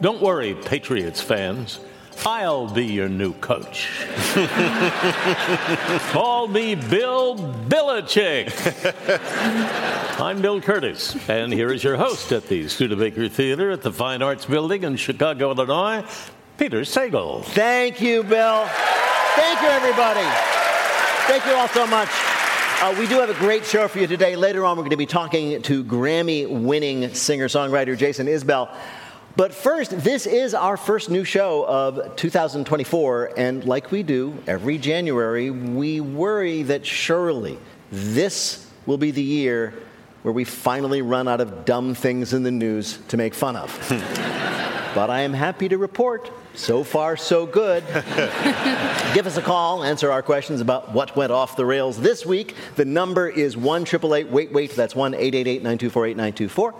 Don't worry, Patriots fans. I'll be your new coach. Call me Bill Belichick. I'm Bill Kurtis, and here is your host at the Studebaker Theater at the Fine Arts Building in Chicago, Illinois, Peter Sagal. Thank you, Bill. Thank you, everybody. Thank you all so much. Uh, we do have a great show for you today. Later on, we're going to be talking to Grammy winning singer songwriter Jason Isbell. But first, this is our first new show of 2024, and like we do every January, we worry that surely this will be the year where we finally run out of dumb things in the news to make fun of. but I am happy to report so far, so good. Give us a call, answer our questions about what went off the rails this week. The number is 1 Wait Wait. That's 1 888 924 8924.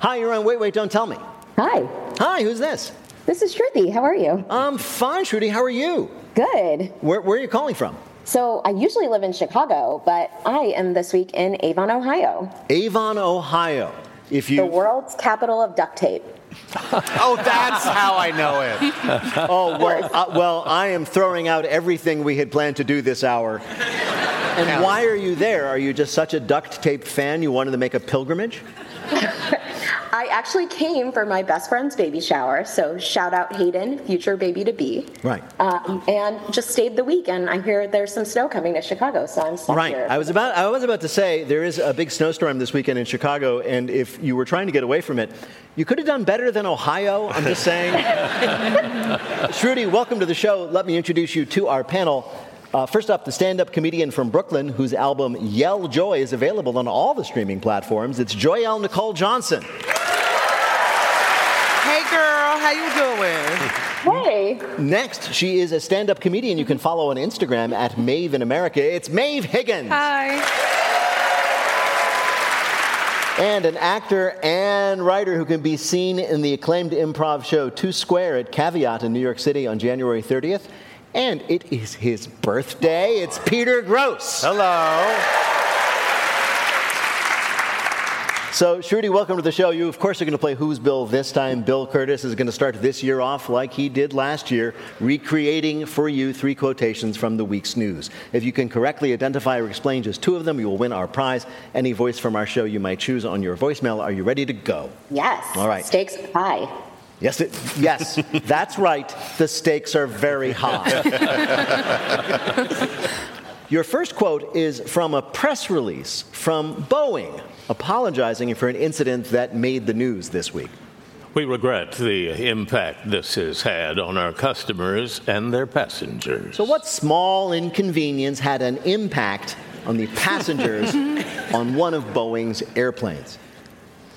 Hi, you're on Wait Wait, Don't Tell Me. Hi. Hi, who's this? This is Shruti. How are you? I'm fine, Shruti. How are you? Good. Where, where are you calling from? So I usually live in Chicago, but I am this week in Avon, Ohio. Avon, Ohio. If you The world's capital of duct tape. Oh, that's how I know it. Oh, well, uh, well, I am throwing out everything we had planned to do this hour. And why are you there? Are you just such a duct tape fan you wanted to make a pilgrimage? I actually came for my best friend's baby shower, so shout out Hayden, future baby to be. Right. Um, and just stayed the week, and I hear there's some snow coming to Chicago, so I'm stuck Right. here. I was about I was about to say there is a big snowstorm this weekend in Chicago, and if you were trying to get away from it, you could have done better than Ohio. I'm just saying. Shruti, welcome to the show. Let me introduce you to our panel. Uh, first up, the stand-up comedian from Brooklyn, whose album Yell Joy is available on all the streaming platforms. It's Joyelle Nicole Johnson. Hey girl, how you doing? hey. Next, she is a stand-up comedian you can follow on Instagram at Maeve in America. It's Maeve Higgins. Hi. And an actor and writer who can be seen in the acclaimed improv show Two Square at Caveat in New York City on January 30th. And it is his birthday. It's Peter Grosz. Hello. So, Shruti, welcome to the show. You, of course, are going to play Who's Bill this time. Bill Kurtis is going to start this year off like he did last year, recreating for you three quotations from the week's news. If you can correctly identify or explain just two of them, you will win our prize. Any voice from our show you might choose on your voicemail. Are you ready to go? Yes. All right. Stakes high. Yes, it, yes, that's right. The stakes are very high. Your first quote is from a press release from Boeing apologizing for an incident that made the news this week. We regret the impact this has had on our customers and their passengers. So, what small inconvenience had an impact on the passengers on one of Boeing's airplanes?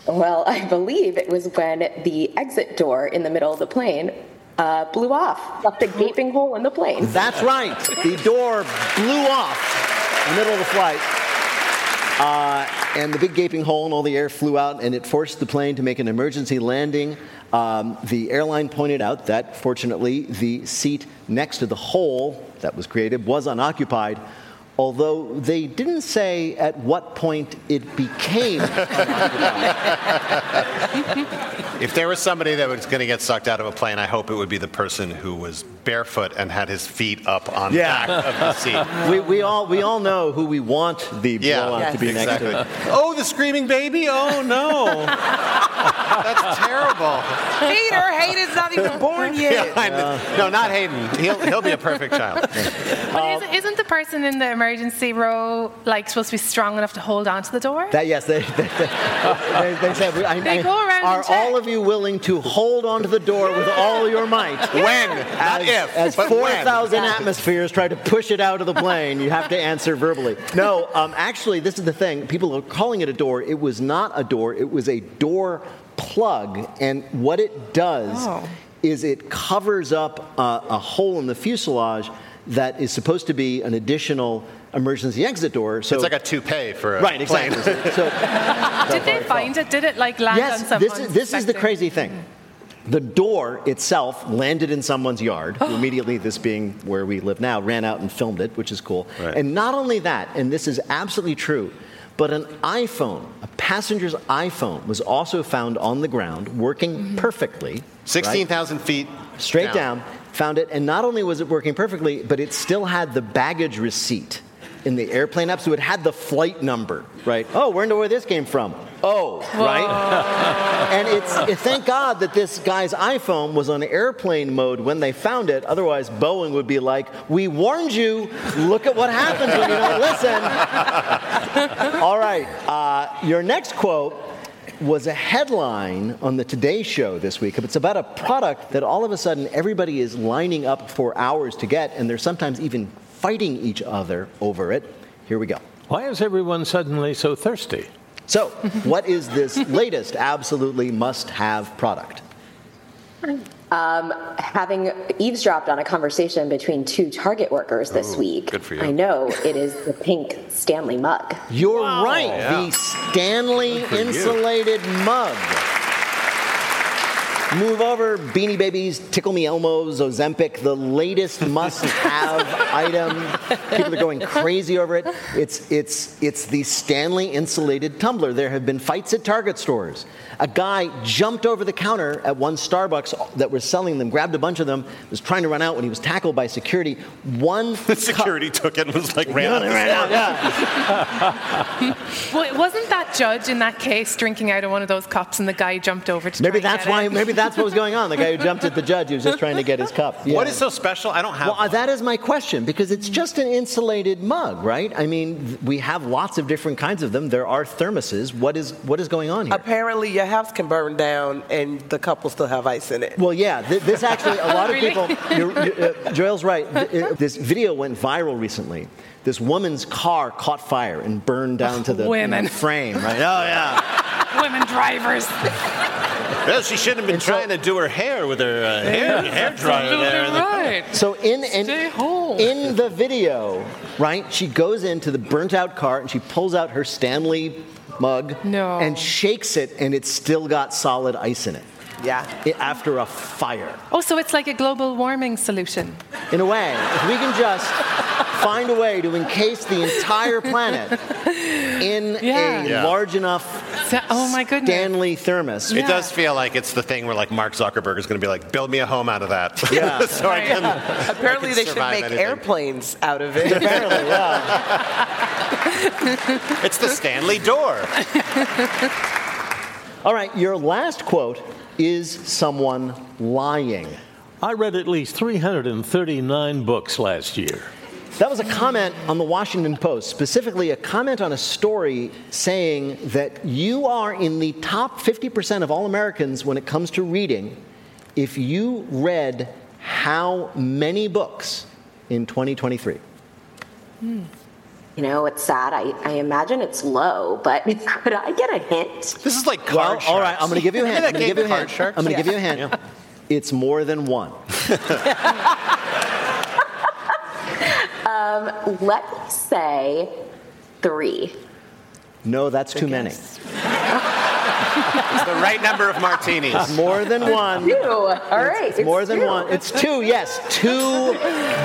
Well, I believe it was when the exit door in the middle of the plane uh, blew off, left a gaping hole in the plane. That's right. The door blew off in the middle of the flight. Uh, and the big gaping hole and all the air flew out, and it forced the plane to make an emergency landing. Um, the airline pointed out that, fortunately, the seat next to the hole that was created was unoccupied, although they didn't say at what point it became If there was somebody that was going to get sucked out of a plane, I hope it would be the person who was barefoot and had his feet up on Yeah. the back of the seat. we, we, all, we all know who we want the Yeah, blowout to be exactly. next to. Oh, the screaming baby? Oh no, that's terrible. Peter, Hayden's not even born yet. I know. No, not Hayden. He'll he'll be a perfect child. But isn't, isn't the person in the emergency row like supposed to be strong enough to hold on to the door? That yes, they they, they, they said. I, They I- go around are and check. all of you willing to hold onto the door with all your might? When? Not As, if. as but four when. thousand atmospheres try to push it out of the plane, you have to answer verbally. No, um, actually, this is the thing. People are calling it a door. It was not a door. It was a door plug, and what it does Oh. is it covers up a, a hole in the fuselage that is supposed to be an additional emergency exit door. So It's like a toupee for a right, plane. exactly. So, Did they find it? Did it like land on yes, this is, this is the crazy thing. The door itself landed in someone's yard. immediately, this being where we live now, ran out and filmed it, which is cool. Right. And not only that, and this is absolutely true, but an iPhone, a passenger's iPhone, was also found on the ground working mm-hmm. perfectly. right? 16,000 feet straight down. found it, and not only was it working perfectly, but it still had the baggage receipt in the airplane app, so it had the flight number, right? Oh, wonder where this came from. Oh, right? and it's it- thank God that this guy's iPhone was on airplane mode when they found it. Otherwise, Boeing would be like, "We warned you. Look at what happens when you don't listen." All right, uh, your next quote was a headline on the Today Show this week. It's about a product that all of a sudden everybody is lining up for hours to get, and they're sometimes even fighting each other over it. Here we go. Why is everyone suddenly so thirsty? So, what is this latest absolutely must have product? Um, having eavesdropped on a conversation between two Target workers this week, good for you. I know it is the pink Stanley mug. You're right, the Stanley insulated mug. Move over, Beanie Babies, Tickle Me Elmos, Ozempic, the latest must-have item. People are going crazy over it. It's it's it's the Stanley insulated tumbler. There have been fights at Target stores. A guy jumped over the counter at one Starbucks that was selling them, grabbed a bunch of them, was trying to run out when he was tackled by security. One The security took it and was like, ran Cup, out. ran out, yeah. Well, wasn't that judge in that case drinking out of one of those cups and the guy jumped over to Maybe try and that's get why. it? Maybe that's what was going on. The guy who jumped at the judge, he was just trying to get his cup. Yeah. What is so special? I don't have. Well, uh, that is my question because it's just an insulated mug, right? I mean, we have lots of different kinds of them. There are thermoses. What is what is going on here? Apparently, your house can burn down and the cup will still have ice in it. Well, yeah, th- this actually, a lot of Really? people, you're, you're, uh, Joel's right. Th- uh, This video went viral recently. This woman's car caught fire and burned down to the you know, Women. frame, right? Oh, yeah. Women drivers. Well, she shouldn't have been And so- trying to do her hair with her uh, hair, hair dryer there. right. So in and Stay home. in the video, right? She goes into the burnt out car and she pulls out her Stanley mug No. and shakes it, and it's still got solid ice in it. Yeah. After a fire. Oh, so it's like a global warming solution. In a way, if we can just find a way to encase the entire planet in Yeah. a Yeah. large enough So- oh my goodness. Stanley thermos. It does feel like it's the thing where like Mark Zuckerberg is going to be like, build me a home out of that. Yeah. so I can. Apparently, I can they should make anything. airplanes out of it. Apparently, yeah. It's the Stanley door. All right, your last quote is someone lying. I read at least 339 books last year. That was a comment on the Washington Post, specifically a comment on a story saying that you are in the top 50% of all Americans when it comes to reading if you read how many books in 2023? You know, it's sad. I, I imagine it's low, but could I get a hint? This is like Well, card all right, I'm going to give you a hint. I'm going to give you a hint. Card Sharks? I'm going to give you a hint. It's more than one. Um, let's say three. No, that's too many. It's the right number of martinis. More than one. Two. All right. It's more it's than two. one. It's two, yes, two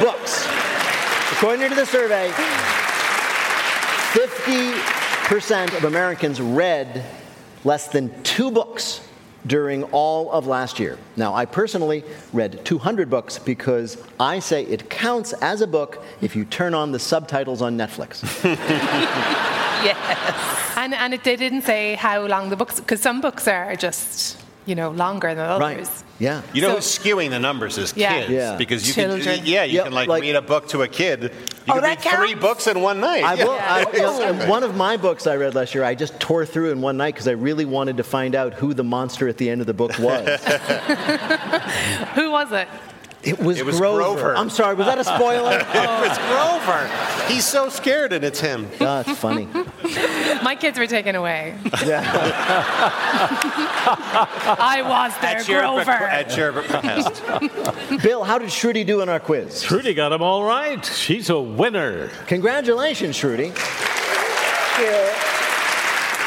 books. According to the survey, 50% of Americans read less than two books during all of last year. Now, I personally read 200 books because I say it counts as a book if you turn on the subtitles on Netflix. yes. And, and it, they didn't say how long the books, because some books are just, you know, longer than others. Right. Yeah. You know So- who's skewing the numbers is Yeah. kids. Yeah. Because you Children. can, yeah, you Yeah, can like, like- read a book to a kid. You Oh, can that read three books in one night. I Yeah. will. I, you know, one of my books I read last year, I just tore through in one night because I really wanted to find out who the monster at the end of the book was. Who was it? It was, It was Grover. Grover. I'm sorry, was that a spoiler? It was Grover. He's so scared, and it's him. oh, that's funny. My kids were taken away. Yeah. I was there, At your, Grover. at your behest. Bill, how did Shruti do in our quiz? Trudy got them all right. She's a winner. Congratulations, Shruti.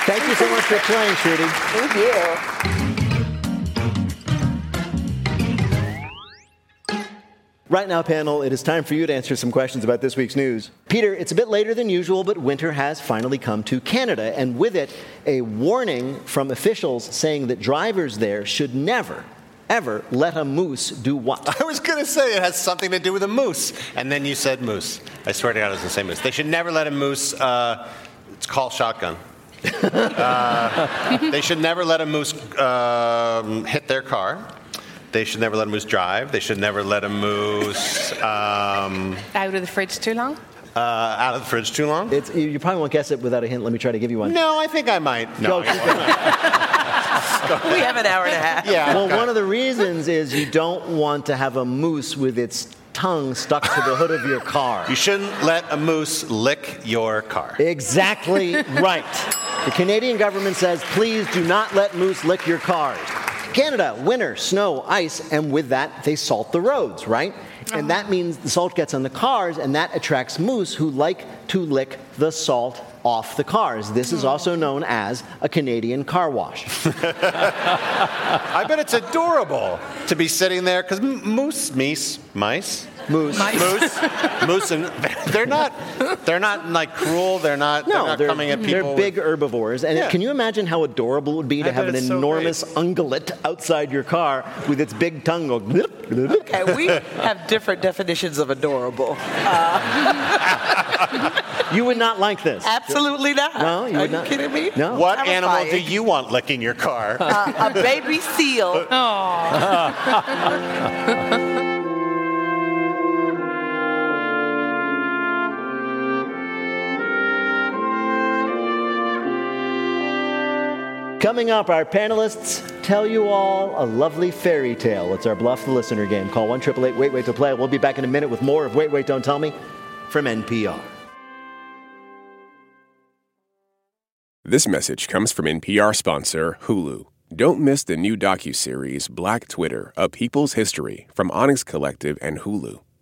Thank you so much for playing, Shruti. Thank you. Right now, panel, it is time for you to answer some questions about this week's news. Peter, it's a bit later than usual, but winter has finally come to Canada, and with it, a warning from officials saying that drivers there should never, ever let a moose do what? I was going to say it has something to do with a moose, and then you said moose. I swear to God, it was the same moose. They should never let a moose. Uh, it's called shotgun. uh, they should never let a moose um, hit their car. They should never let a moose drive. They should never let a moose um, Out of the fridge too long? uh, out of the fridge too long. It's, you you probably won't guess it without a hint. Let me try to give you one. No, I think I might. No. keep. We have an hour and a half. Yeah. Well, one of the reasons is you don't want to have a moose with its tongue stuck to the hood of your car. You shouldn't let a moose lick your car. Exactly right. The Canadian government says, please do not let moose lick your cars. Canada, winter, snow, ice, and with that, they salt the roads, right? And uh-huh. that means the salt gets on the cars, and that attracts moose who like to lick the salt off the cars. This is hmm. also known as a Canadian car wash. I bet it's adorable to be sitting there because moose, meese, mice, Moose. moose, moose, and they're not, they're not like cruel. They're not, No, they're not coming at people. They're with- big herbivores. And Yeah. can you imagine how adorable it would be to I have an it's so enormous ungulate outside your car with its big tongue go. blip, blip, blip. Okay, we have different definitions of adorable. You would not like this. Absolutely not. No, you Are would you not. kidding me? No. What animal do you want licking your car? Uh, a baby seal. Coming up, our panelists tell you all a lovely fairy tale. It's our Bluff the Listener game. Call 1 Wait Wait to play. We'll be back in a minute with more of Wait Wait Don't Tell Me from NPR. This message comes from NPR sponsor Hulu. Don't miss the new docuseries Black Twitter: A People's History from Onyx Collective and Hulu.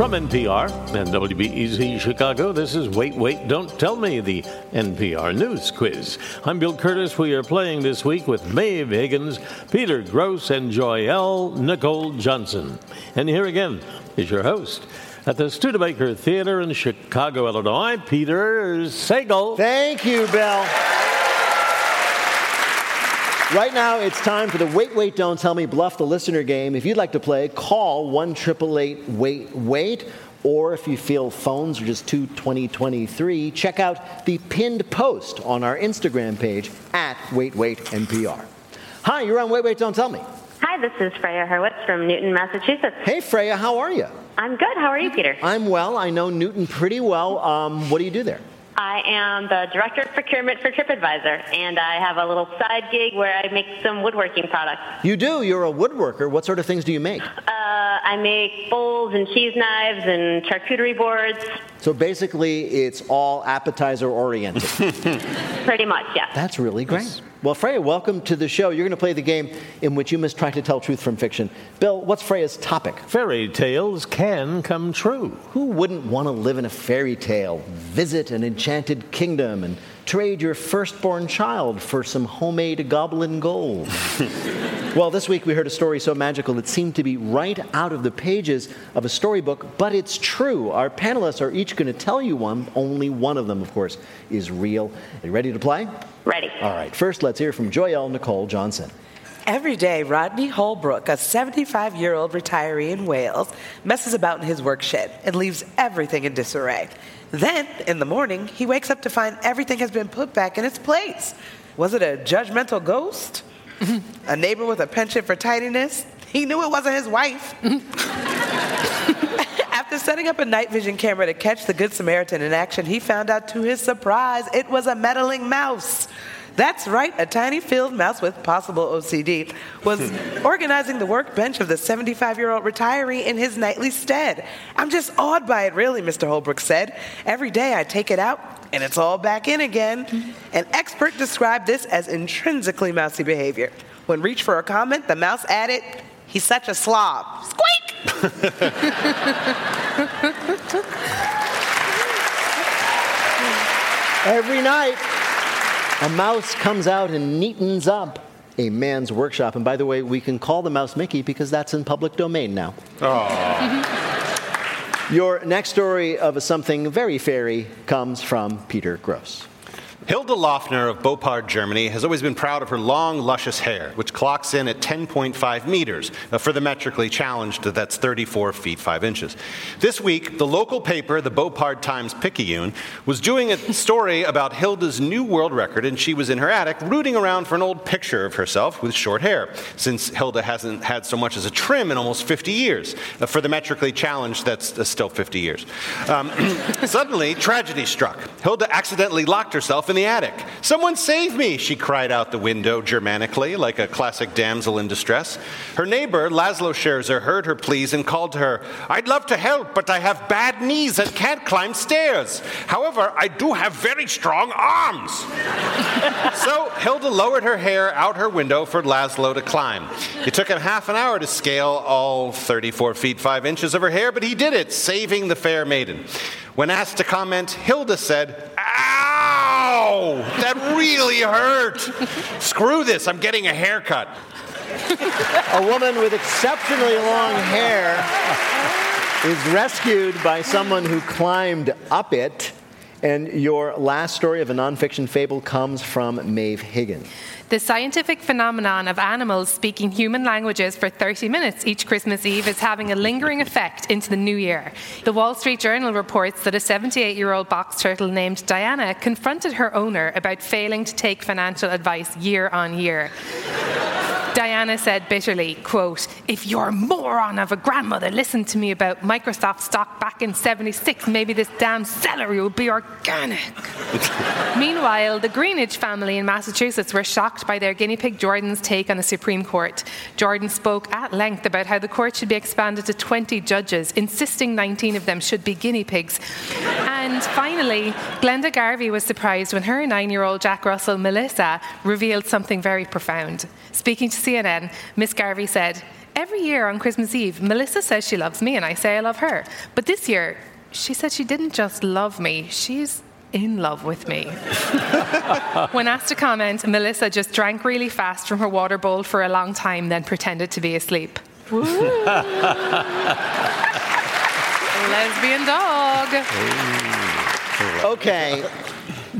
From NPR and WBEZ Chicago, this is Wait, Wait, Don't Tell Me, the NPR News Quiz. I'm Bill Kurtis. We are playing this week with Maeve Higgins, Peter Grosz, and Joyelle Nicole Johnson. And here again is your host at the Studebaker Theater in Chicago, Illinois, Peter Sagal. Thank you, Bill. Right now, it's time for the Wait, Wait, Don't Tell Me Bluff the Listener game. If you'd like to play, call 1 888 Wait, Wait. Or if you feel phones are just too 2023, check out the pinned post on our Instagram page at Wait, Wait, NPR. Hi, you're on Wait, Wait, Don't Tell Me. Hi, this is Freya Hurwitz from Newton, Massachusetts. Hey, Freya, how are you? I'm good. How are you, Peter? I'm well. I know Newton pretty well. Um, what do you do there? I am the director of procurement for TripAdvisor, and I have a little side gig where I make some woodworking products. You do. You're a woodworker. What sort of things do you make? Uh, I make bowls and cheese knives and charcuterie boards. So basically, it's all appetizer oriented. Pretty much, yeah. That's really great. Well, Freya, welcome to the show. You're going to play the game in which you must try to tell truth from fiction. Bill, what's Freya's topic? Fairy tales can come true. Who wouldn't want to live in a fairy tale, visit an enchanted kingdom, and trade your firstborn child for some homemade goblin gold? well, this week we heard a story so magical it seemed to be right out of the pages of a storybook, but it's true. Our panelists are each going to tell you one. Only one of them, of course, is real. Are you ready to play? Ready. All right, first let's hear from Joyelle Nicole Johnson. Every day, Rodney Holbrook, a 75 year old retiree in Wales, messes about in his work shed and leaves everything in disarray. Then, in the morning, he wakes up to find everything has been put back in its place. Was it a judgmental ghost? a neighbor with a penchant for tidiness? He knew it wasn't his wife. After setting up a night vision camera to catch the Good Samaritan in action, he found out to his surprise it was a meddling mouse. That's right, a tiny field mouse with possible OCD was organizing the workbench of the 75 year old retiree in his nightly stead. I'm just awed by it, really, Mr. Holbrook said. Every day I take it out and it's all back in again. An expert described this as intrinsically mousy behavior. When reached for a comment, the mouse added, He's such a slob. Squeak! Every night, a mouse comes out and neatens up a man's workshop. And by the way, we can call the mouse Mickey because that's in public domain now. Your next story of a something very fairy comes from Peter Grosz. Hilda Lofner of Beaupard, Germany, has always been proud of her long, luscious hair, which clocks in at 10.5 meters. Uh, for the metrically challenged, that's 34 feet 5 inches. This week, the local paper, the Beaupard Times Picayune, was doing a story about Hilda's new world record, and she was in her attic rooting around for an old picture of herself with short hair, since Hilda hasn't had so much as a trim in almost 50 years. Uh, for the metrically challenged, that's uh, still 50 years. Um, suddenly, tragedy struck. Hilda accidentally locked herself in the attic. Someone save me, she cried out the window Germanically, like a classic damsel in distress. Her neighbor, Laszlo Scherzer, heard her pleas and called to her, I'd love to help, but I have bad knees and can't climb stairs. However, I do have very strong arms. so Hilda lowered her hair out her window for Laszlo to climb. It took him half an hour to scale all 34 feet 5 inches of her hair, but he did it, saving the fair maiden. When asked to comment, Hilda said, Ow! That really hurt! Screw this, I'm getting a haircut. A woman with exceptionally long hair is rescued by someone who climbed up it. And your last story of a nonfiction fable comes from Maeve Higgins. The scientific phenomenon of animals speaking human languages for 30 minutes each Christmas Eve is having a lingering effect into the new year. The Wall Street Journal reports that a 78 year old box turtle named Diana confronted her owner about failing to take financial advice year on year. Diana said bitterly, quote, if your moron of a grandmother listened to me about Microsoft stock back in 76, maybe this damn celery would be organic. Meanwhile, the Greenidge family in Massachusetts were shocked by their guinea pig Jordan's take on the Supreme Court. Jordan spoke at length about how the court should be expanded to 20 judges, insisting 19 of them should be guinea pigs. And finally, Glenda Garvey was surprised when her nine year old Jack Russell, Melissa, revealed something very profound. Speaking to CNN, Miss Garvey said, Every year on Christmas Eve, Melissa says she loves me and I say I love her. But this year, she said she didn't just love me, she's in love with me. when asked to comment, Melissa just drank really fast from her water bowl for a long time, then pretended to be asleep. Lesbian dog. Okay.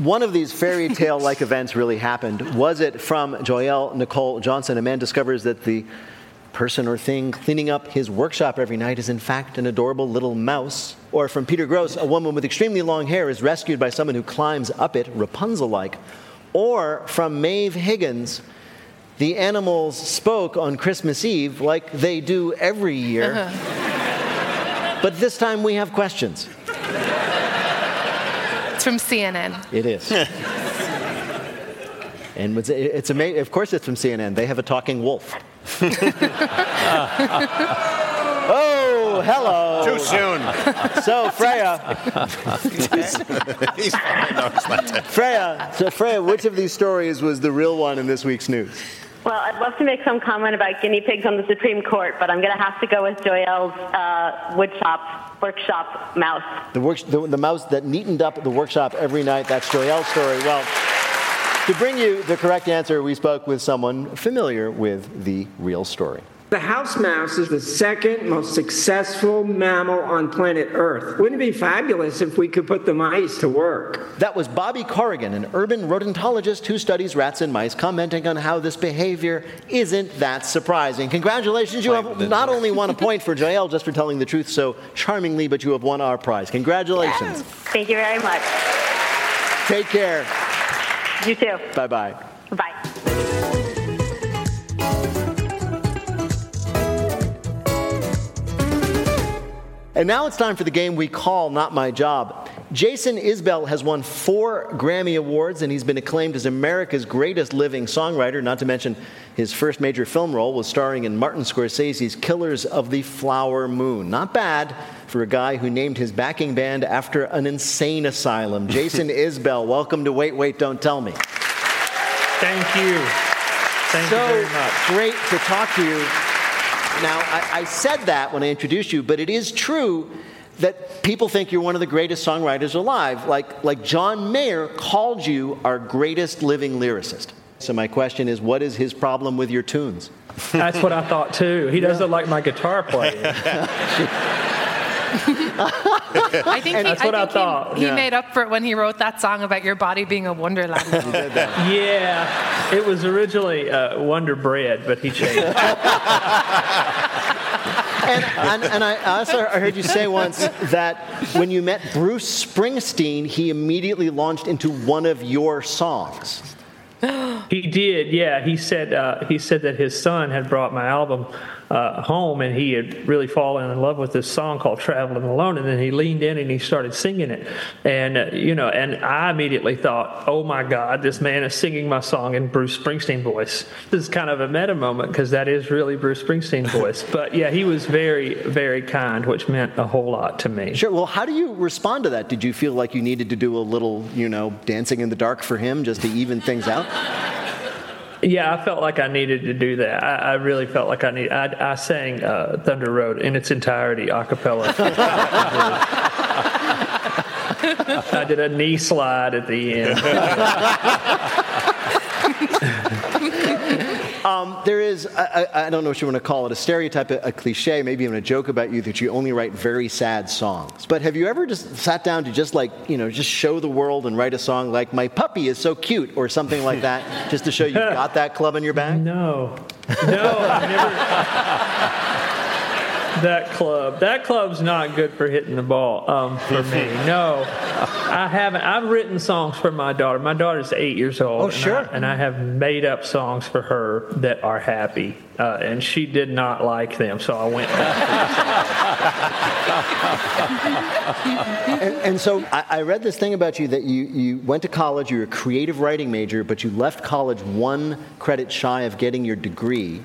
One of these fairy tale like events really happened. Was it from Joyelle Nicole Johnson? A man discovers that the person or thing cleaning up his workshop every night is in fact an adorable little mouse. Or from Peter Grosz, a woman with extremely long hair is rescued by someone who climbs up it, Rapunzel like. Or from Maeve Higgins, the animals spoke on Christmas Eve like they do every year. Uh-huh. But this time we have questions. It's from CNN. It is. and it's, it's amazing. Of course, it's from CNN. They have a talking wolf. oh, hello. Too soon. So, Freya. He's fine. No, it's not dead. Freya. So, Freya, which of these stories was the real one in this week's news? Well, I'd love to make some comment about guinea pigs on the Supreme Court, but I'm going to have to go with Joyelle's uh, woodshop, workshop mouse. The, work, the, the mouse that neatened up the workshop every night. That's Joyelle's story. Well, to bring you the correct answer, we spoke with someone familiar with the real story. The house mouse is the second most successful mammal on planet Earth. Wouldn't it be fabulous if we could put the mice to work? That was Bobby Corrigan, an urban rodentologist who studies rats and mice, commenting on how this behavior isn't that surprising. Congratulations, you have not only won a point for Joyelle just for telling the truth so charmingly, but you have won our prize. Congratulations. Thank you very much. Take care. You too. Bye bye. Bye. And now it's time for the game we call Not My Job. Jason Isbell has won four Grammy Awards, and he's been acclaimed as America's greatest living songwriter, not to mention his first major film role was starring in Martin Scorsese's Killers of the Flower Moon. Not bad for a guy who named his backing band after an insane asylum. Jason Isbell, welcome to Wait, Wait, Don't Tell Me. Thank you. Thank so you very much. great to talk to you. Now, I, I said that when I introduced you, but it is true that people think you're one of the greatest songwriters alive. Like, like John Mayer called you our greatest living lyricist. So my question is, what is his problem with your tunes? That's what I thought too. He doesn't like my guitar playing. I think, he, That's what I think he- thought, he, yeah. made up for it when he wrote that song about your body being a wonderland. yeah, it was originally uh, Wonder Bread, but he changed. it. And, and, and I also heard you say once that when you met Bruce Springsteen, he immediately launched into one of your songs. He did, yeah. He said uh, he said that his son had brought my album uh, home, and he had really fallen in love with this song called "Traveling Alone." And then he leaned in and he started singing it, and uh, you know, and I immediately thought, "Oh my God, this man is singing my song in Bruce Springsteen voice." This is kind of a meta moment because that is really Bruce Springsteen voice. but yeah, he was very, very kind, which meant a whole lot to me. Sure. Well, how do you respond to that? Did you feel like you needed to do a little, you know, dancing in the dark for him just to even things out? Yeah, I felt like I needed to do that. I, I really felt like I need. I, I sang uh, Thunder Road in its entirety a cappella. I did a knee slide at the end. Um, there is, I, I, I don't know what you want to call it, a stereotype, a, a cliche, maybe even a joke about you that you only write very sad songs. But have you ever just sat down to just like, you know, just show the world and write a song like "My puppy is so cute" or something like that, just to show you've got that club in your bag? No, no, I've never. That club, that club's not good for hitting the ball um, for me. No, I haven't. I've written songs for my daughter. My daughter's eight years old. Oh, and sure. I, and I have made up songs for her that are happy, uh, and she did not like them, so I went back. and, and so I, I read this thing about you that you, you went to college, you were a creative writing major, but you left college one credit shy of getting your degree.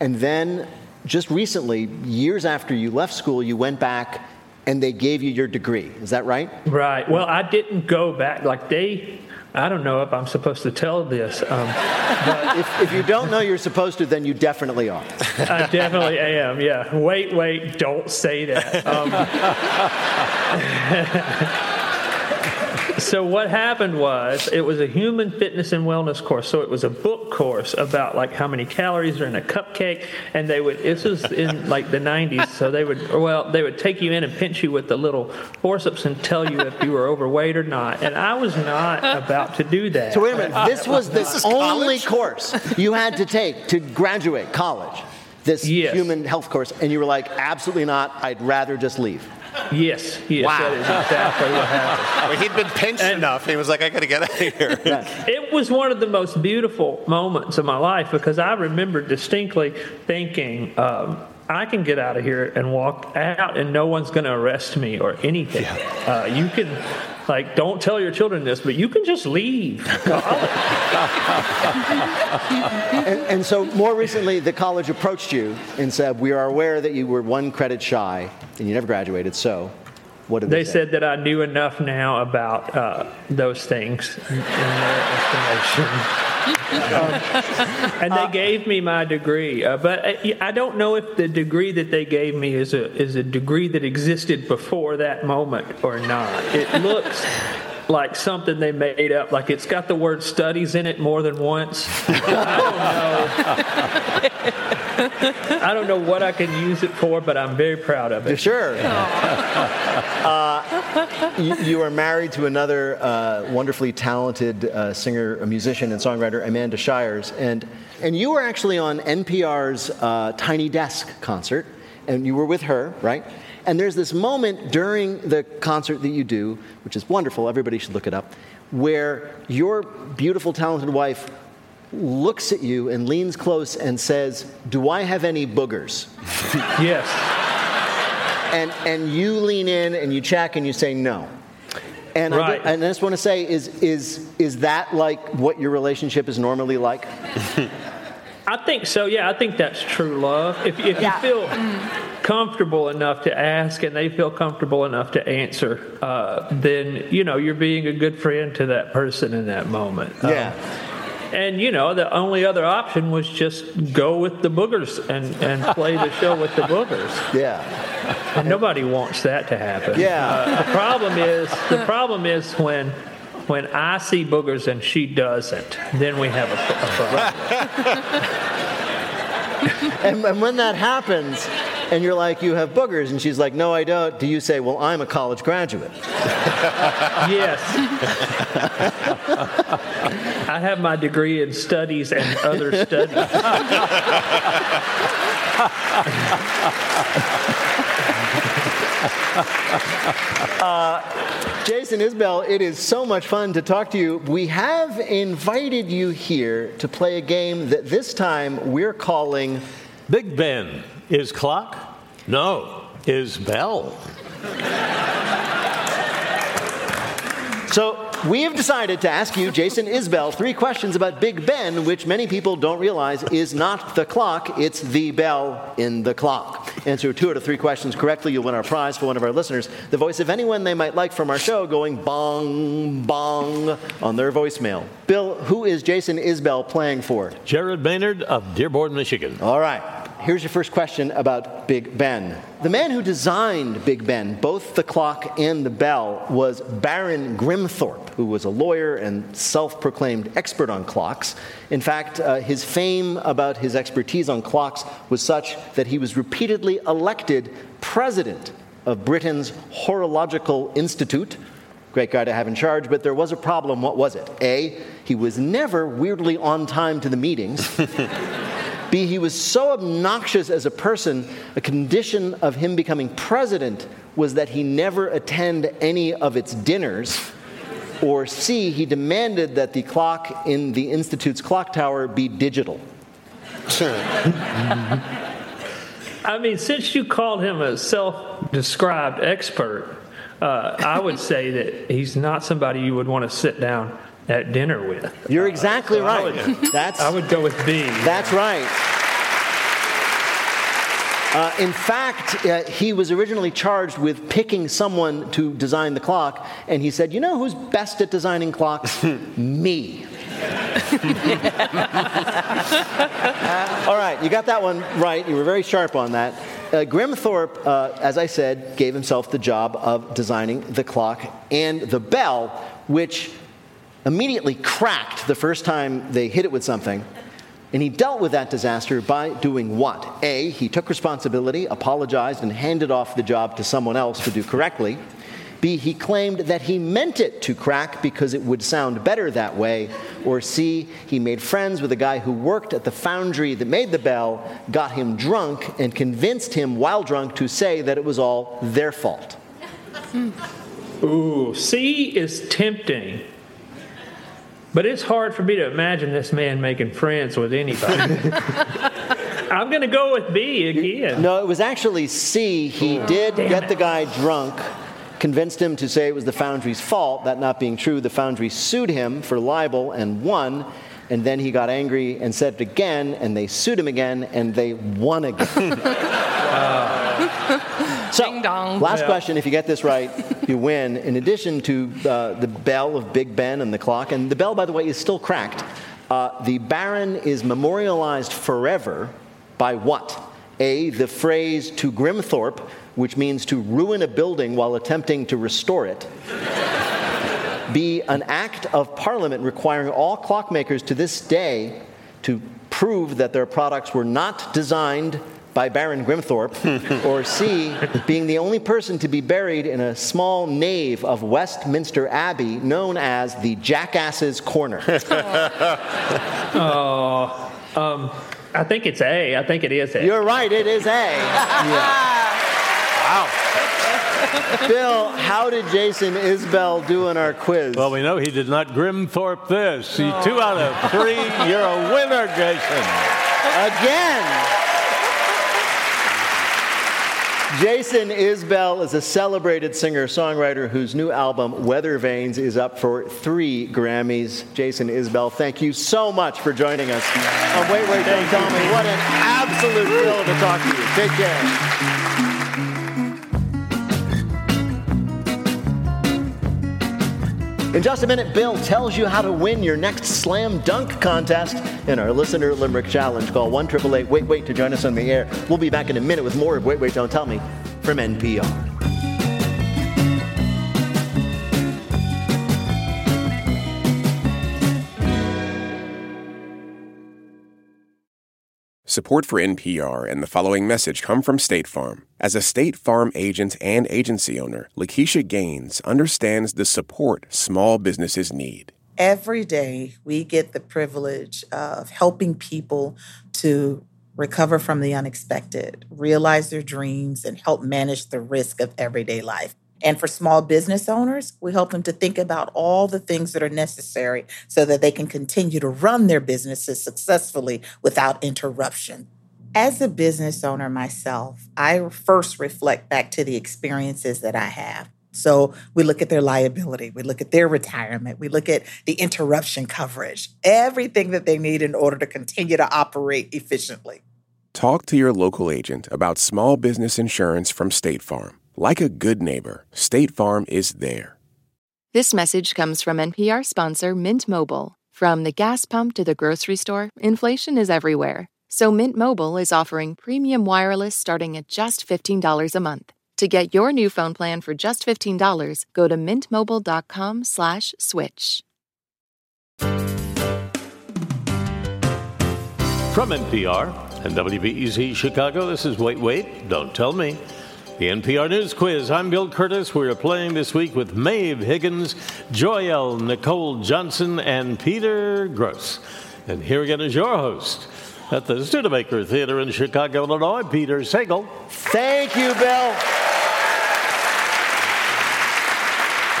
And then just recently, years after you left school, you went back and they gave you your degree. Is that right? Right. Well, I didn't go back. Like they, I don't know if I'm supposed to tell this. Um, if, if you don't know you're supposed to, then you definitely are. I definitely am. Yeah. Wait, wait. Don't say that. Um, so what happened was it was a human fitness and wellness course. So it was a book course about like how many calories are in a cupcake, and they would. This was in like the 90s. So they would well they would take you in and pinch you with the little forceps and tell you if you were overweight or not. And I was not about to do that. So wait a minute. This was the This only course you had to take to graduate college. This Yes. human health course, and you were like, absolutely not. I'd rather just leave. Yes. Yes. Wow. That is exactly what happened. Well, he'd been pinched enough. He was like, I got to get out of here. It was one of the most beautiful moments of my life because I remember distinctly thinking, um, I can get out of here and walk out, and no one's going to arrest me or anything. Uh, you can, like, don't tell your children this, but you can just leave college. and, and so more recently, the college approached you and said, "We are aware that you were one credit shy and you never graduated. So, what did they, They say? said that I knew enough now about uh, those things in their estimation. Um, and they gave me my degree, uh, but I, I don't know if the degree that they gave me is a is a degree that existed before that moment or not. It looks like something they made up, like it's got the word "studies" in it more than once. I don't know. I don't know what I can use it for, but I'm very proud of it. Sure. uh, you, you are married to another uh, wonderfully talented uh, singer, a musician, and songwriter, Amanda Shires, and and you were actually on NPR's uh, Tiny Desk concert, and you were with her, right? And there's this moment during the concert that you do, which is wonderful. Everybody should look it up, where your beautiful, talented wife looks at you and leans close and says, "Do I have any boogers?" yes. And and you lean in and you check and you say no. And Right. I, and I just want to say, is is is that like what your relationship is normally like? I think so. Yeah, I think that's true love. If, if Yeah. you feel comfortable enough to ask and they feel comfortable enough to answer, uh, then you know you're being a good friend to that person in that moment. Um, Yeah. And you know the only other option was just go with the boogers and, and play the show with the boogers. Yeah. And nobody wants that to happen. Yeah. Uh, the problem is the problem is when. When I see boogers and she doesn't, then we have a, a problem. and, and when that happens, and you're like, you have boogers, and she's like, no, I don't. Do you say, well, I'm a college graduate? Yes. I have my degree in studies and other studies. Uh, Jason Isbell, it is so much fun to talk to you. We have invited you here to play a game that this time we're calling Big Ben. Is clock? No. Is bell? So we have decided to ask you, Jason Isbell, three questions about Big Ben, which many people don't realize is not the clock, it's the bell in the clock. Answer two out of three questions correctly, you'll win our prize for one of our listeners, the voice of anyone they might like from our show going bong, bong on their voicemail. Bill, who is Jason Isbell playing for? Jared Maynard of Dearborn, Michigan. All right. Here's your first question about Big Ben. The man who designed Big Ben, both the clock and the bell, was Baron Grimthorpe, who was a lawyer and self proclaimed expert on clocks. In fact, uh, his fame about his expertise on clocks was such that he was repeatedly elected president of Britain's Horological Institute. Great guy to have in charge, but there was a problem. What was it? A, he was never weirdly on time to the meetings. B, he was so obnoxious as a person, a condition of him becoming president was that he never attend any of its dinners. Or C, he demanded that the clock in the Institute's clock tower be digital. I mean, since you called him a self described expert, uh, I would say that he's not somebody you would want to sit down at dinner with. You're exactly So I right. would- That's, I would go with B. That's right. Uh, in fact, uh, he was originally charged with picking someone to design the clock, and he said, You know who's best at designing clocks? Me. All right, you got that one right. You were very sharp on that. Uh, Grimthorpe, uh, as I said, gave himself the job of designing the clock and the bell, which immediately cracked the first time they hit it with something. And he dealt with that disaster by doing what? A, he took responsibility, apologized, and handed off the job to someone else to do correctly. B, he claimed that he meant it to crack because it would sound better that way. Or C, he made friends with a guy who worked at the foundry that made the bell, got him drunk, and convinced him while drunk to say that it was all their fault. Ooh, C is tempting. But it's hard for me to imagine this man making friends with anybody. I'm going to go with B again. No, it was actually C. He oh, did Damn get it. the guy drunk, convinced him to say it was the foundry's fault. That not being true, the foundry sued him for libel and won. And then he got angry and said it again, and they sued him again, and they won again. Ah. So, Ding dong. last Yeah. question. If you get this right, you win. In addition to uh, the bell of Big Ben and the clock, and the bell, by the way, is still cracked, uh, the Baron is memorialized forever by what? A, the phrase to Grimthorpe, which means to ruin a building while attempting to restore it. B, an act of parliament requiring all clockmakers to this day to prove that their products were not designed by Baron Grimthorpe. or C, being the only person to be buried in a small nave of Westminster Abbey known as the Jackass's Corner. Oh, um, I think it's A. I think it is A. You're right, it is A. Wow. Bill, how did Jason Isbell do in our quiz? Well, we know he did not Grimthorpe this. He, two out of three. You're a winner, Jason. Again. Jason Isbell is a celebrated singer songwriter whose new album, Weather Vanes, is up for three Grammys. Jason Isbell, thank you so much for joining us. on Wait, Wait, Don't Tell Me. What an absolute thrill to talk to you. Take care. In just a minute, Bill tells you how to win your next slam dunk contest in our listener limerick challenge. Call 1 888 Wait Wait to join us on the air. We'll be back in a minute with more of Wait Wait Don't Tell Me from NPR. Support for NPR and the following message come from State Farm. As a State Farm agent and agency owner, Lakeisha Gaines understands the support small businesses need. Every day, we get the privilege of helping people to recover from the unexpected, realize their dreams, and help manage the risk of everyday life. And for small business owners, we help them to think about all the things that are necessary so that they can continue to run their businesses successfully without interruption. As a business owner myself, I first reflect back to the experiences that I have. So we look at their liability, we look at their retirement, we look at the interruption coverage, everything that they need in order to continue to operate efficiently. Talk to your local agent about small business insurance from State Farm. Like a good neighbor, State Farm is there. This message comes from NPR sponsor Mint Mobile. From the gas pump to the grocery store, inflation is everywhere. So Mint Mobile is offering premium wireless starting at just $15 a month. To get your new phone plan for just $15, go to mintmobile.com slash switch. From NPR and WBEZ Chicago, this is Wait, Wait, Don't Tell Me. The NPR News Quiz. I'm Bill Kurtis. We're playing this week with Maeve Higgins, Joyelle Nicole Johnson, and Peter Grosz. And here again is your host at the Studebaker Theater in Chicago, Illinois, Peter Sagal. Thank you, Bill.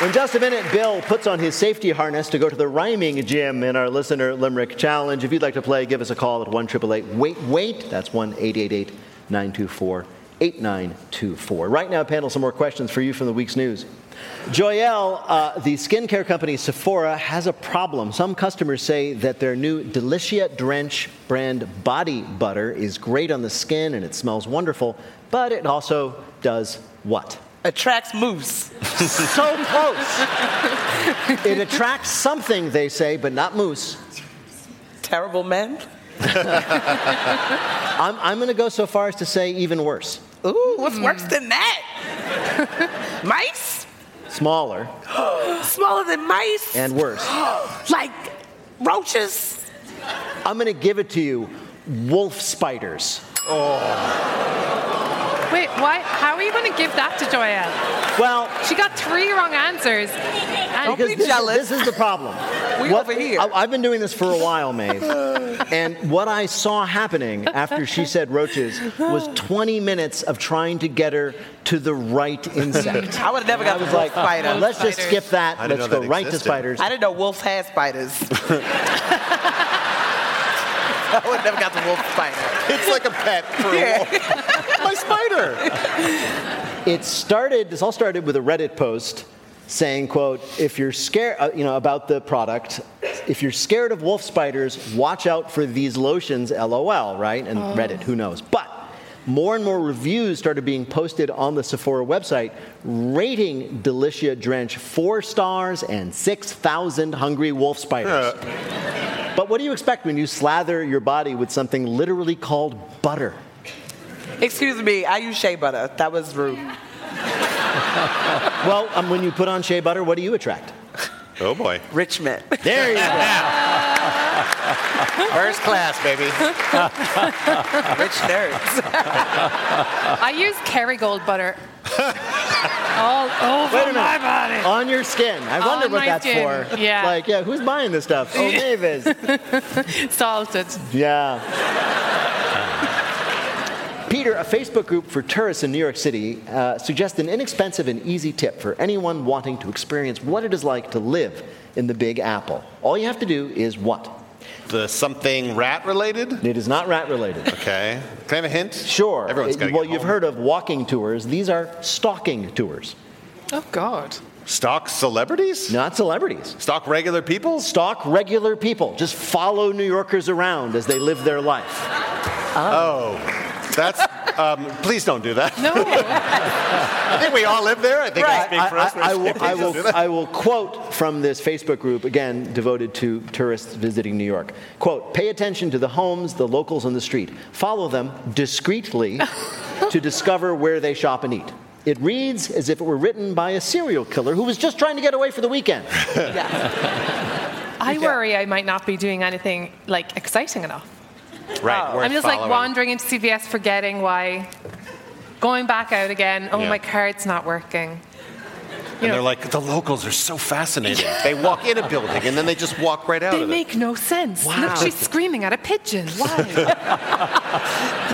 In just a minute, Bill puts on his safety harness to go to the rhyming gym in our listener limerick challenge. If you'd like to play, give us a call at 1 Wait Wait. That's 1 888 924 8924. Right now, panel, some more questions for you from the week's news. Joyelle, uh, the skincare company Sephora has a problem. Some customers say that their new Delicia Drench brand body butter is great on the skin and it smells wonderful, but it also does what? Attracts moose. so close. it attracts something, they say, but not moose. Terrible men. I'm, I'm going to go so far as to say even worse. Ooh, what's mm. worse than that? mice? Smaller Smaller than mice? and worse. like roaches? I'm going to give it to you wolf spiders. Oh. Wait, why? How are you going to give that to Joya? Well, She got three wrong answers. And because this, jealous. this is the problem. We over here. I, have been doing this for a while, Maeve. and what I saw happening after she said roaches was 20 minutes of trying to get her to the right insect. I would have never got I the was wolf like, spider. let's just skip that. I Let's go that right to spiders. I didn't know wolves had spiders. I would have never got the wolf spider. It's like a pet for a wolf. My spider. It started, this all started with a Reddit post saying, quote, if you're scared, uh, you know, about the product, if you're scared of wolf spiders, watch out for these lotions, LOL, right? And Oh. Reddit, who knows? But more and more reviews started being posted on the Sephora website rating Delicia Drench four stars and 6,000 hungry wolf spiders. But what do you expect when you slather your body with something literally called butter? Excuse me, I use shea butter. That was rude. well, um, when you put on shea butter, what do you attract? Oh boy. Rich men. There you go. First class, baby. Rich nerds. I use Kerrygold butter. All over Wait a minute. my body. On your skin. I wonder On what that's skin, for. yeah. Like, yeah, who's buying this stuff? Oh, Mavis. Salted. Yeah. Peter, a Facebook group for tourists in New York City uh, suggests an inexpensive and easy tip for anyone wanting to experience what it is like to live in the Big Apple. All you have to do is what? The something rat related? It is not rat related. Okay. Can I have a hint? Sure. Everyone's got to well, get you've home. heard of walking tours. These are stalking tours. Oh, God. Stalk celebrities? Not celebrities. Stalk regular people? Stalk regular people. Just follow New Yorkers around as they live their life. Oh, that's. Um, please don't do that. No. I think we all live there. I think I speak for us. I, I will, I, will. I will quote from this Facebook group, again, devoted to tourists visiting New York. Quote, pay attention to the homes, the locals on the street. Follow them discreetly to discover where they shop and eat. It reads as if it were written by a serial killer who was just trying to get away for the weekend. I worry I might not be doing anything like exciting enough. Right. worth I'm just like wandering into CVS, forgetting why, going back out again. Oh, Yeah. my card's not working. And they're like, the locals are so fascinating. They walk in a building and then they just walk right out They of make no sense. Wow. Look, she's screaming at a pigeon. Why?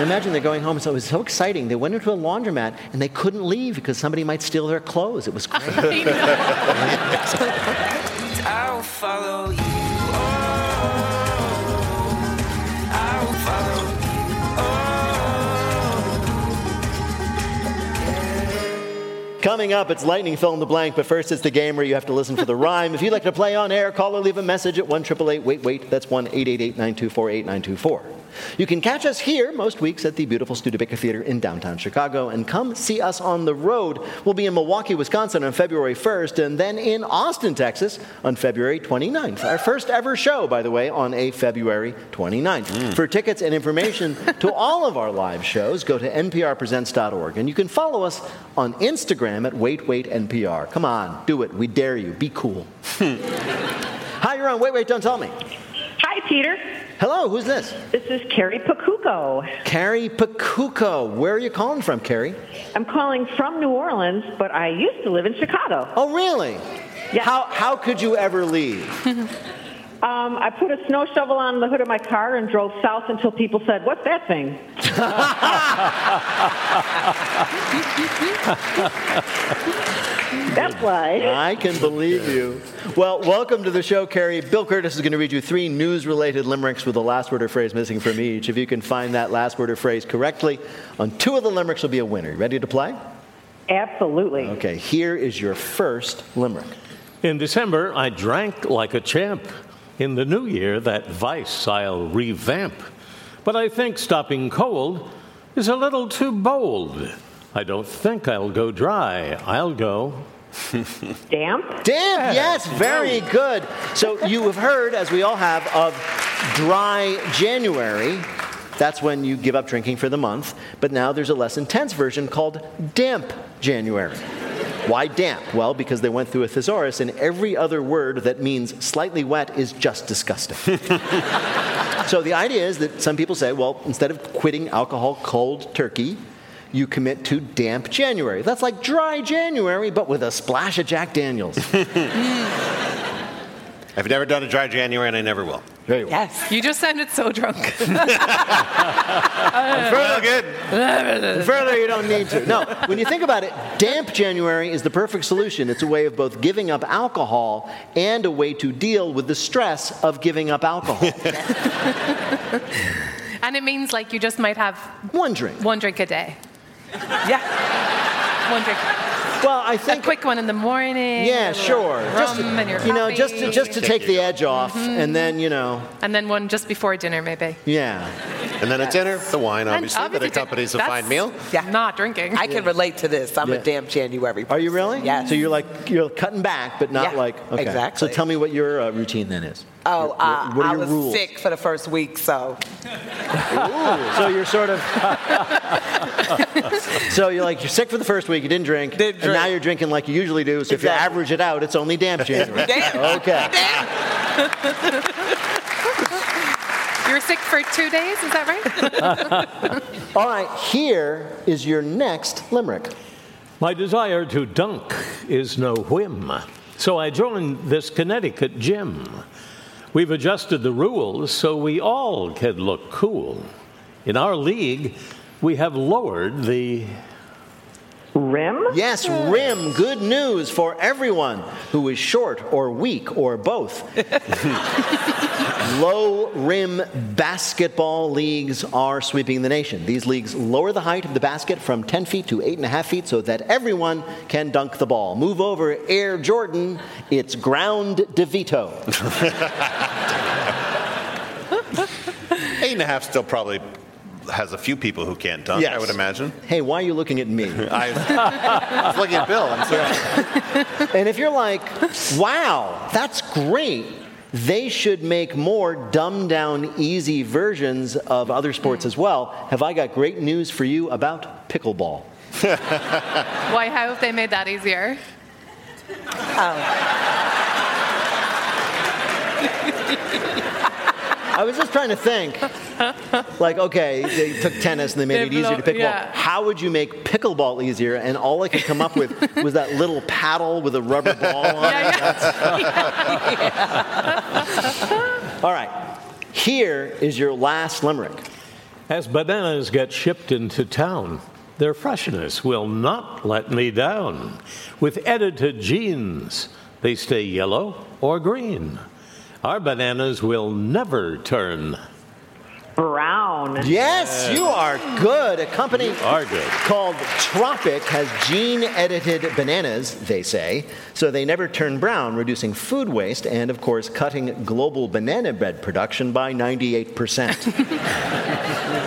Imagine they're going home, so it was so exciting. They went into a laundromat and they couldn't leave because somebody might steal their clothes. It was great. I'll follow you. Coming up, it's lightning fill in the blank, but first it's the game where you have to listen for the rhyme. If you'd like to play on air, call or leave a message at 1 wait wait. That's 1 924 8924. You can catch us here most weeks at the beautiful Studebaker Theater in downtown Chicago and come see us on the road. We'll be in Milwaukee, Wisconsin on February 1st and then in Austin, Texas on February 29th. Our first ever show, by the way, on a February 29th. Mm. For tickets and information to all of our live shows, go to nprpresents.org and you can follow us on Instagram at WaitWaitNPR. Come on, do it. We dare you. Be cool. Hi, you're on Wait, Wait, Don't Tell Me. Hi, Peter. Hello, who's this? This is Carrie Pacuco. Carrie Pacuco. Where are you calling from, Carrie? I'm calling from New Orleans, but I used to live in Chicago. Oh, really? Yeah. How, how could you ever leave? um, I put a snow shovel on the hood of my car and drove south until people said, What's that thing? That's why. I can believe you. Well, welcome to the show, Carrie. Bill Kurtis is going to read you three news related limericks with the last word or phrase missing from each. If you can find that last word or phrase correctly on two of the limericks, you'll be a winner. Ready to play? Absolutely. Okay, here is your first limerick. In December, I drank like a champ. In the new year, that vice I'll revamp. But I think stopping cold is a little too bold. I don't think I'll go dry. I'll go. Damp? Damp, yes, very good. So you have heard, as we all have, of dry January. That's when you give up drinking for the month. But now there's a less intense version called damp January. Why damp? Well, because they went through a thesaurus, and every other word that means slightly wet is just disgusting. so the idea is that some people say, well, instead of quitting alcohol cold turkey, you commit to damp January. That's like dry January, but with a splash of Jack Daniels. I've never done a dry January and I never will. Very well. yes. You just sounded so drunk. Further, good. Further, you don't need to. No, when you think about it, damp January is the perfect solution. It's a way of both giving up alcohol and a way to deal with the stress of giving up alcohol. and it means like you just might have one drink. One drink a day. Yeah. one drink. Well, I think a quick one in the morning. Yeah, sure. Rum Just, and your you know, just to, just to take the edge off, Mhm. and then you know, And then one just before dinner, maybe. yeah. And then at dinner, the wine, And obviously, that accompanies a fine meal. Yeah. Not drinking. I can relate to this. I'm Yeah. a damn January. Are you really? Yes. So you're like you're cutting back, but not Yeah, like okay. exactly. So tell me what your uh, routine then is. Oh, uh, what are I your was rules? sick for the first week, so Ooh, so you're sort of. so you're like you're sick for the first week, you didn't drink, Didn't and now you're drinking like you usually do. So if you average it out, it's only damp January. Damn. Okay. You were sick for two days, is that right? All right. Here is your next limerick. My desire to dunk is no whim, so I joined this Connecticut gym. We've adjusted the rules so we all can look cool. In our league, we have lowered the Rim? Yes, rim. Good news for everyone who is short or weak or both. Low rim basketball leagues are sweeping the nation. These leagues lower the height of the basket from 10 feet to 8.5 feet so that everyone can dunk the ball. Move over, Air Jordan. It's ground DeVito. Eight and a half still probably has a few people who can't dunk, I would imagine. Hey, why are you looking at me? I, I was looking at Bill. I'm sorry. And if you're like, wow, that's great, they should make more dumbed down, easy versions of other sports as well. Have I got great news for you about pickleball? Why, how have they made that easier? Oh. I was just trying to think. Like, okay, they took tennis and they made They it easier to blow- pickleball. yeah. How would you make pickleball easier? And all I could come up with was that little paddle with a rubber ball on it. All right, here is your last limerick. As bananas get shipped into town, their freshness will not let me down. With edited genes, they stay yellow or green. Our bananas will never turn. Brown. Yes, you are good. A company Are good. called Tropic has gene edited bananas, they say, so they never turn brown, reducing food waste and, of course, cutting global banana bread production by 98%.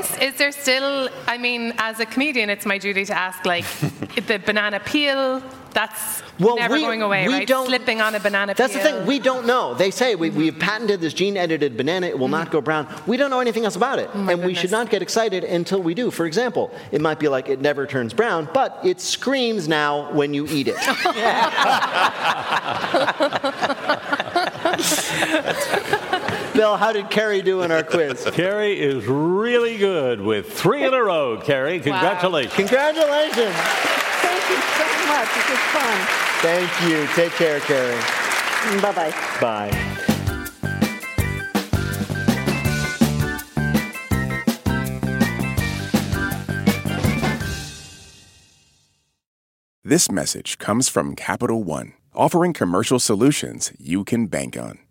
But is there still, I mean, as a comedian, it's my duty to ask, like, the banana peel, that's Well, never we- going away, we right? don't- Slipping on a banana That's the thing, we don't know. They say we, we've patented this gene edited banana, it will not mm. go brown. We don't know anything else about it. Oh and we should not get excited until we do. For example, it might be like it never turns brown, but it screams now when you eat it. Bill, how did Carrie do in our quiz? Carrie is really good with three in a row, Carrie. Congratulations. Congratulations. Thank you so much. This was fun. Thank you. Take care, Carrie. Bye bye. Bye. This message comes from Capital One, offering commercial solutions you can bank on.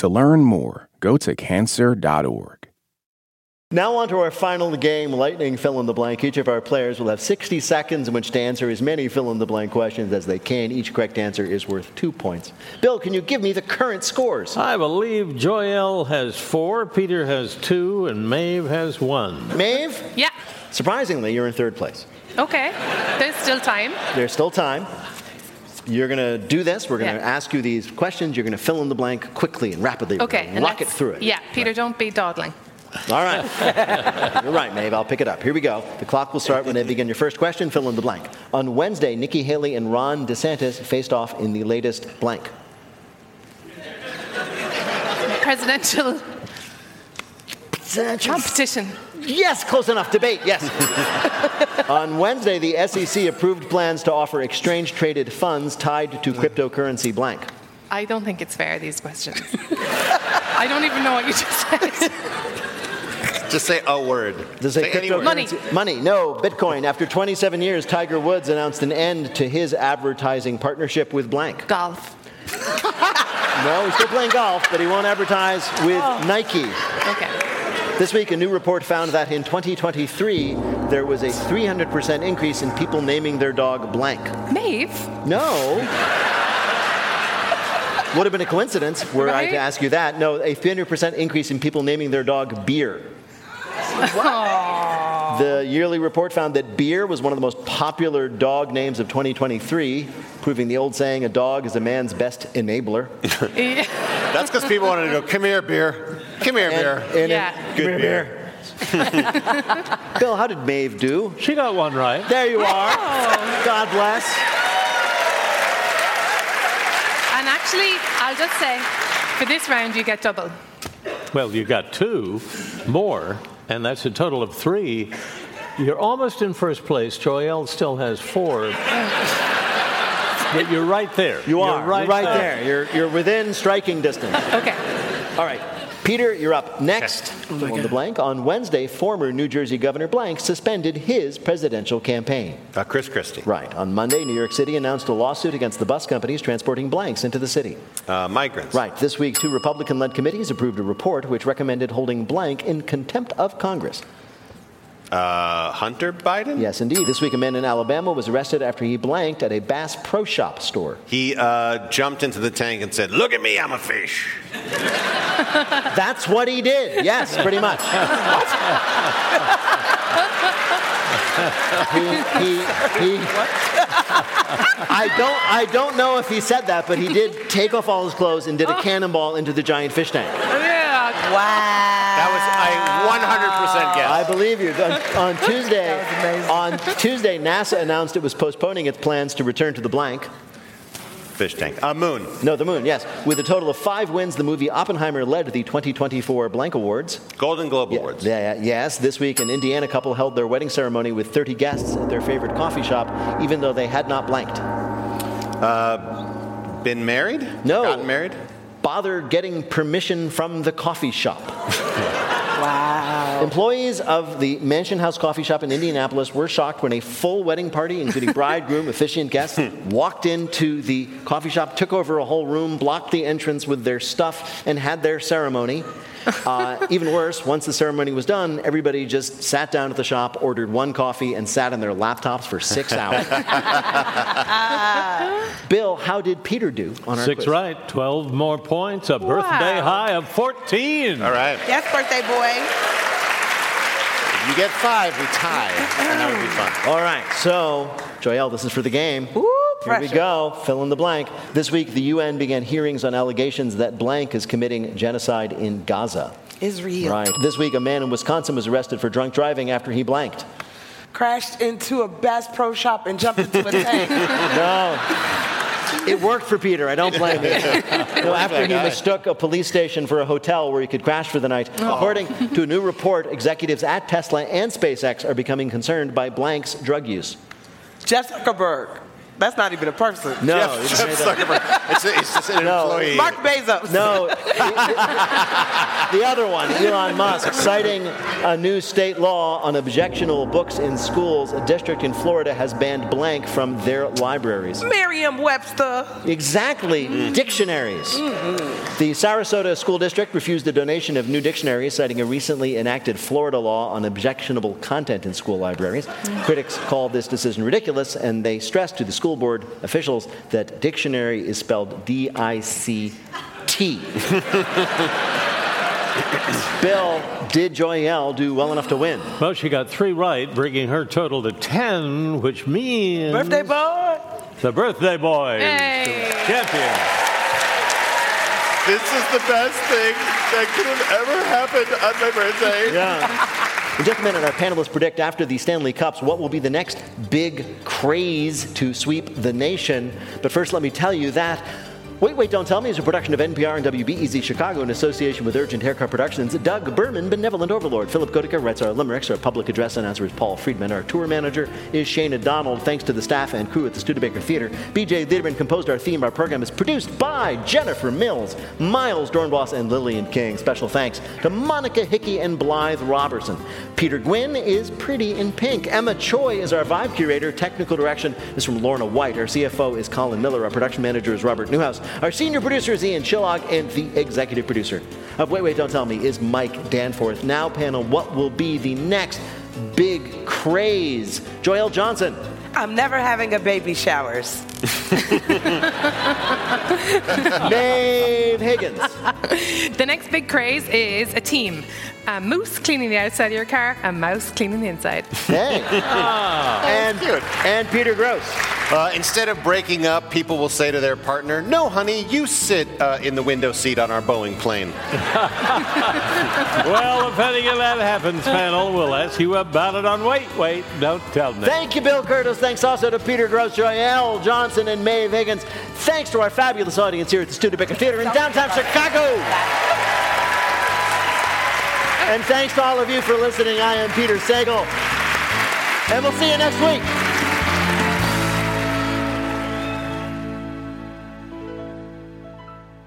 To learn more, go to cancer.org. Now, on to our final game, lightning fill in the blank. Each of our players will have 60 seconds in which to answer as many fill in the blank questions as they can. Each correct answer is worth two points. Bill, can you give me the current scores? I believe Joyelle has four, Peter has two, and Maeve has one. Maeve? Yeah. Surprisingly, you're in third place. Okay. There's still time. There's still time. You're going to do this. We're going to Yeah. ask you these questions. You're going to fill in the blank quickly and rapidly. Okay. and Lock it through it. Yeah, Peter, don't be dawdling. All right. You're right, Maeve. I'll pick it up. Here we go. The clock will start when they begin your first question. Fill in the blank. On Wednesday, Nikki Haley and Ron DeSantis faced off in the latest blank. Presidential competition. Yes, close enough. Debate, yes. On Wednesday, the SEC approved plans to offer exchange traded funds tied to cryptocurrency blank. I don't think it's fair, these questions. I don't even know what you just said. Just say a word. Does it Say any word. Money. Money, no. Bitcoin. After 27 years, Tiger Woods announced an end to his advertising partnership with blank. Golf. No, he's still playing golf, but he won't advertise with oh. Nike. Okay. This week, a new report found that in 2023, there was a 300% increase in people naming their dog blank. Maeve? No. Would have been a coincidence were I to ask you that. No, a 300% increase in people naming their dog beer. The yearly report found that beer was one of the most popular dog names of 2023, proving the old saying, a dog is a man's best enabler. That's because people wanted to go, come here, beer. Come here, beer. And- Yeah. Good Come here, beer. Bill, how did Maeve do? She got one right. There you are. Oh. God bless. And actually, I'll just say, for this round, you get double. Well, you got two more, and that's a total of three. You're almost in first place. Joyelle still has four. But you're right there. You are. You're right, You're right there. You're, you're within striking distance. Okay. All right. Peter, you're up next. Fill in the blank. On Wednesday, former New Jersey Governor Blank suspended his presidential campaign. Uh, Chris Christie. Right. On Monday, New York City announced a lawsuit against the bus companies transporting blanks into the city. Uh, migrants. Right. This week, two Republican led committees approved a report which recommended holding blank in contempt of Congress. Uh, Hunter Biden? Yes, indeed. This week, a man in Alabama was arrested after he blanked at a Bass Pro Shop store. He uh, jumped into the tank and said, Look at me, I'm a fish. That's what he did. Yes, pretty much. he, he, he, I don't, I don't know if he said that, but he did take off all his clothes and did a cannonball into the giant fish tank. Yeah. Wow. That was, I 100% guess. I believe you. On, on Tuesday, on Tuesday, NASA announced it was postponing its plans to return to the blank. Fish tank. Uh, moon. No, the moon. Yes, with a total of five wins, the movie Oppenheimer led the 2024 Blank Awards. Golden Globe Awards. Yeah, yes, this week an Indiana couple held their wedding ceremony with 30 guests at their favorite coffee shop, even though they had not blanked. Uh, been married? No. Gotten married? Bother getting permission from the coffee shop. Wow. Employees of the Mansion House Coffee Shop in Indianapolis were shocked when a full wedding party, including bride, groom, officiant, guests, walked into the coffee shop, took over a whole room, blocked the entrance with their stuff, and had their ceremony. Uh, even worse, once the ceremony was done, everybody just sat down at the shop, ordered one coffee, and sat on their laptops for six hours. Bill, how did Peter do on our Six quiz? right, 12 more points, a birthday high of 14. All right. Yes, birthday boy. You get five, we tie. And that would be fun. All right, so Joyelle, this is for the game. Ooh, Here we go. Fill in the blank. This week, the UN began hearings on allegations that blank is committing genocide in Gaza. Israel. Right. This week, a man in Wisconsin was arrested for drunk driving after he blanked. Crashed into a Bass Pro Shop and jumped into a tank. No. It worked for Peter. I don't blame him. No, after he mistook a police station for a hotel where he could crash for the night. Oh. According to a new report, executives at Tesla and SpaceX are becoming concerned by blank's drug use. Jeff Zuckerberg. That's not even a person. No, Jeff, it's Jeff made. Zuckerberg. It's, it's just an No. employee. Mark Bezos. No, the other one, Elon Musk, citing a new state law on objectionable books in schools. A district in Florida has banned blank from their libraries. Merriam-Webster. Exactly, mm-hmm. dictionaries. Mm-hmm. The Sarasota School District refused a donation of new dictionaries, citing a recently enacted Florida law on objectionable content in school libraries. Mm. Critics called this decision ridiculous, and they stressed to the school board officials that dictionary is spelled D I C T. Bill, did Joyelle do well enough to win? Well, she got three right, bringing her total to 10, which means Birthday boy. the birthday boy, champion. This is the best thing that could have ever happened on my birthday. Yeah. In just a minute, our panelists predict after the Stanley Cups what will be the next big craze to sweep the nation. But first, let me tell you that Wait, Wait, Don't Tell Me is a production of NPR and WBEZ Chicago in association with Urgent Haircut Productions. Doug Berman, Benevolent Overlord. Philipp Goedicke writes our limericks. Our public address announcer is Paul Friedman. Our tour manager is Shana Donald. Thanks to the staff and crew at the Studebaker Theater. BJ Liederman composed our theme. Our program is produced by Jennifer Mills, Miles Doornbos, and Lillian King. Special thanks to Monica Hickey and Blythe Robertson. Peter Gwinn is pretty in pink. Emma Choi is our vibe curator. Technical direction is from Lorna White. Our CFO is Colin Miller. Our production manager is Robert Newhouse. Our senior producer is Ian Chillag, and the executive producer of Wait, Wait, Don't Tell Me is Mike Danforth. Now, panel, what will be the next big craze? Joyelle Johnson. I'm never having a baby showers. Maeve Higgins. the next big craze is a team. A moose cleaning the outside of your car, a mouse cleaning the inside. Hey. and, and Peter Grosz. Uh, instead of breaking up, people will say to their partner, No, honey, you sit uh, in the window seat on our Boeing plane. well, if any of that happens, panel, we'll ask you about it on Wait, Wait, Don't Tell Me. Thank you, Bill Kurtis. Thanks also to Peter Grosz, Joyelle Johnson, and Maeve Higgins. Thanks to our fabulous audience here at the Studebaker Theater in downtown Chicago. And thanks to all of you for listening. I am Peter Sagal. And we'll see you next week.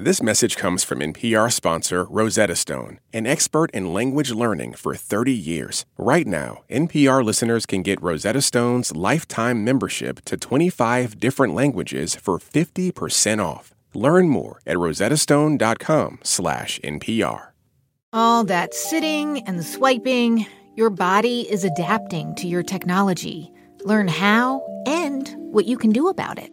This message comes from NPR sponsor Rosetta Stone, an expert in language learning for 30 years. Right now, NPR listeners can get Rosetta Stone's lifetime membership to 25 different languages for 50% off. Learn more at rosettastone.com slash NPR. All that sitting and swiping, your body is adapting to your technology. Learn how and what you can do about it.